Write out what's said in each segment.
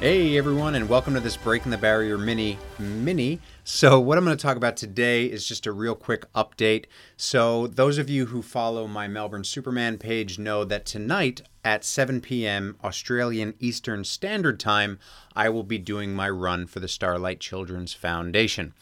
Hey everyone, and welcome to this Breaking the Barrier mini mini. So, what I'm going to talk about today is just a real quick update. So, those of you who follow my Melbourne Superman page know that tonight at 7 p.m. Australian Eastern Standard Time, I will be doing my run for the Starlight Children's Foundation.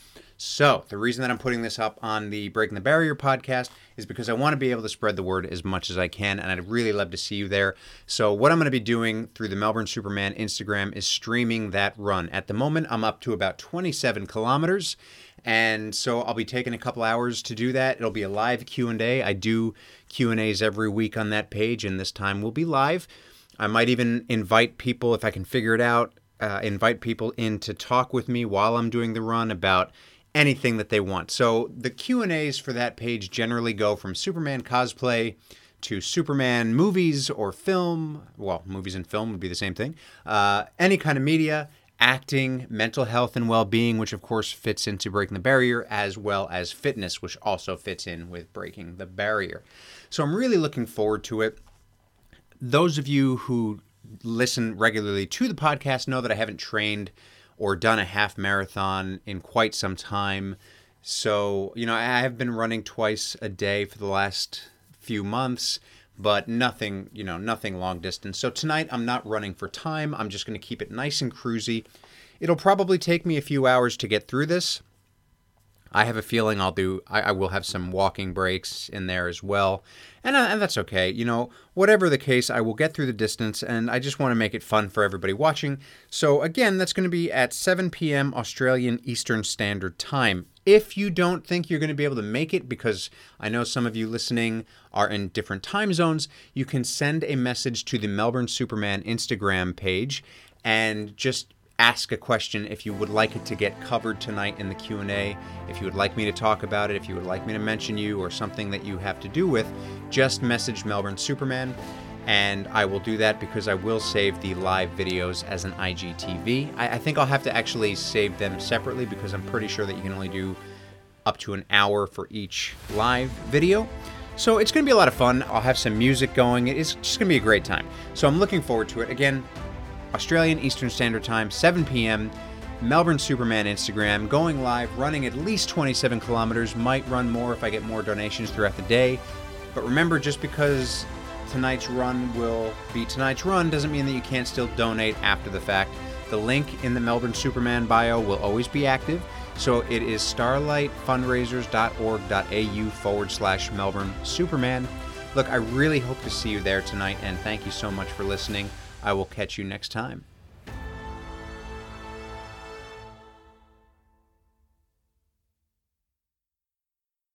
So, the reason that I'm putting this up on the Breaking the Barrier podcast is because I want to be able to spread the word as much as I can, and I'd really love to see you there. So, what I'm going to be doing through the Melbourne Superman Instagram is streaming that run. At the moment, I'm up to about 27 kilometers, and so I'll be taking a couple hours to do that. It'll be a live Q&A. I do Q&As every week on that page, and this time will be live. I might even invite people if I can figure it out. Uh, invite people in to talk with me while I'm doing the run about anything that they want. So the Q&As for that page generally go from Superman cosplay to Superman movies or film. Well, movies and film would be the same thing. Uh, any kind of media, acting, mental health and well-being, which of course fits into breaking the barrier, as well as fitness, which also fits in with breaking the barrier. So I'm really looking forward to it. Those of you who listen regularly to the podcast know that I haven't trained or done a half marathon in quite some time. So, you know, I have been running twice a day for the last few months, but nothing, you know, nothing long distance. So tonight I'm not running for time. I'm just going to keep it nice and cruisy. It'll probably take me a few hours to get through this. I have a feeling I'll do. I, I, will have some walking breaks in there as well, and, uh, and that's okay. You know, whatever the case, I will get through the distance, and I just want to make it fun for everybody watching. So again, that's going to be at 7 p.m. Australian Eastern Standard Time. If you don't think you're going to be able to make it, because I know some of you listening are in different time zones, you can send a message to the Melbourne Superman Instagram page and just ask a question if you would like it to get covered tonight in the q&a if you would like me to talk about it if you would like me to mention you or something that you have to do with just message melbourne superman and i will do that because i will save the live videos as an igtv I, I think i'll have to actually save them separately because i'm pretty sure that you can only do up to an hour for each live video so it's going to be a lot of fun. I'll have some music going. It's just going to be a great time. So I'm looking forward to it. Again, Australian Eastern Standard Time, 7 p.m. Melbourne Superman Instagram, going live, running at least 27 kilometers. Might run more if I get more donations throughout the day. But remember, just because tonight's run will be tonight's run doesn't mean that you can't still donate after the fact. The link in the Melbourne Superman bio will always be active. So it is starlightfundraisers.org.au forward slash Melbourne Superman. Look, I really hope to see you there tonight, and thank you so much for listening. I will catch you next time.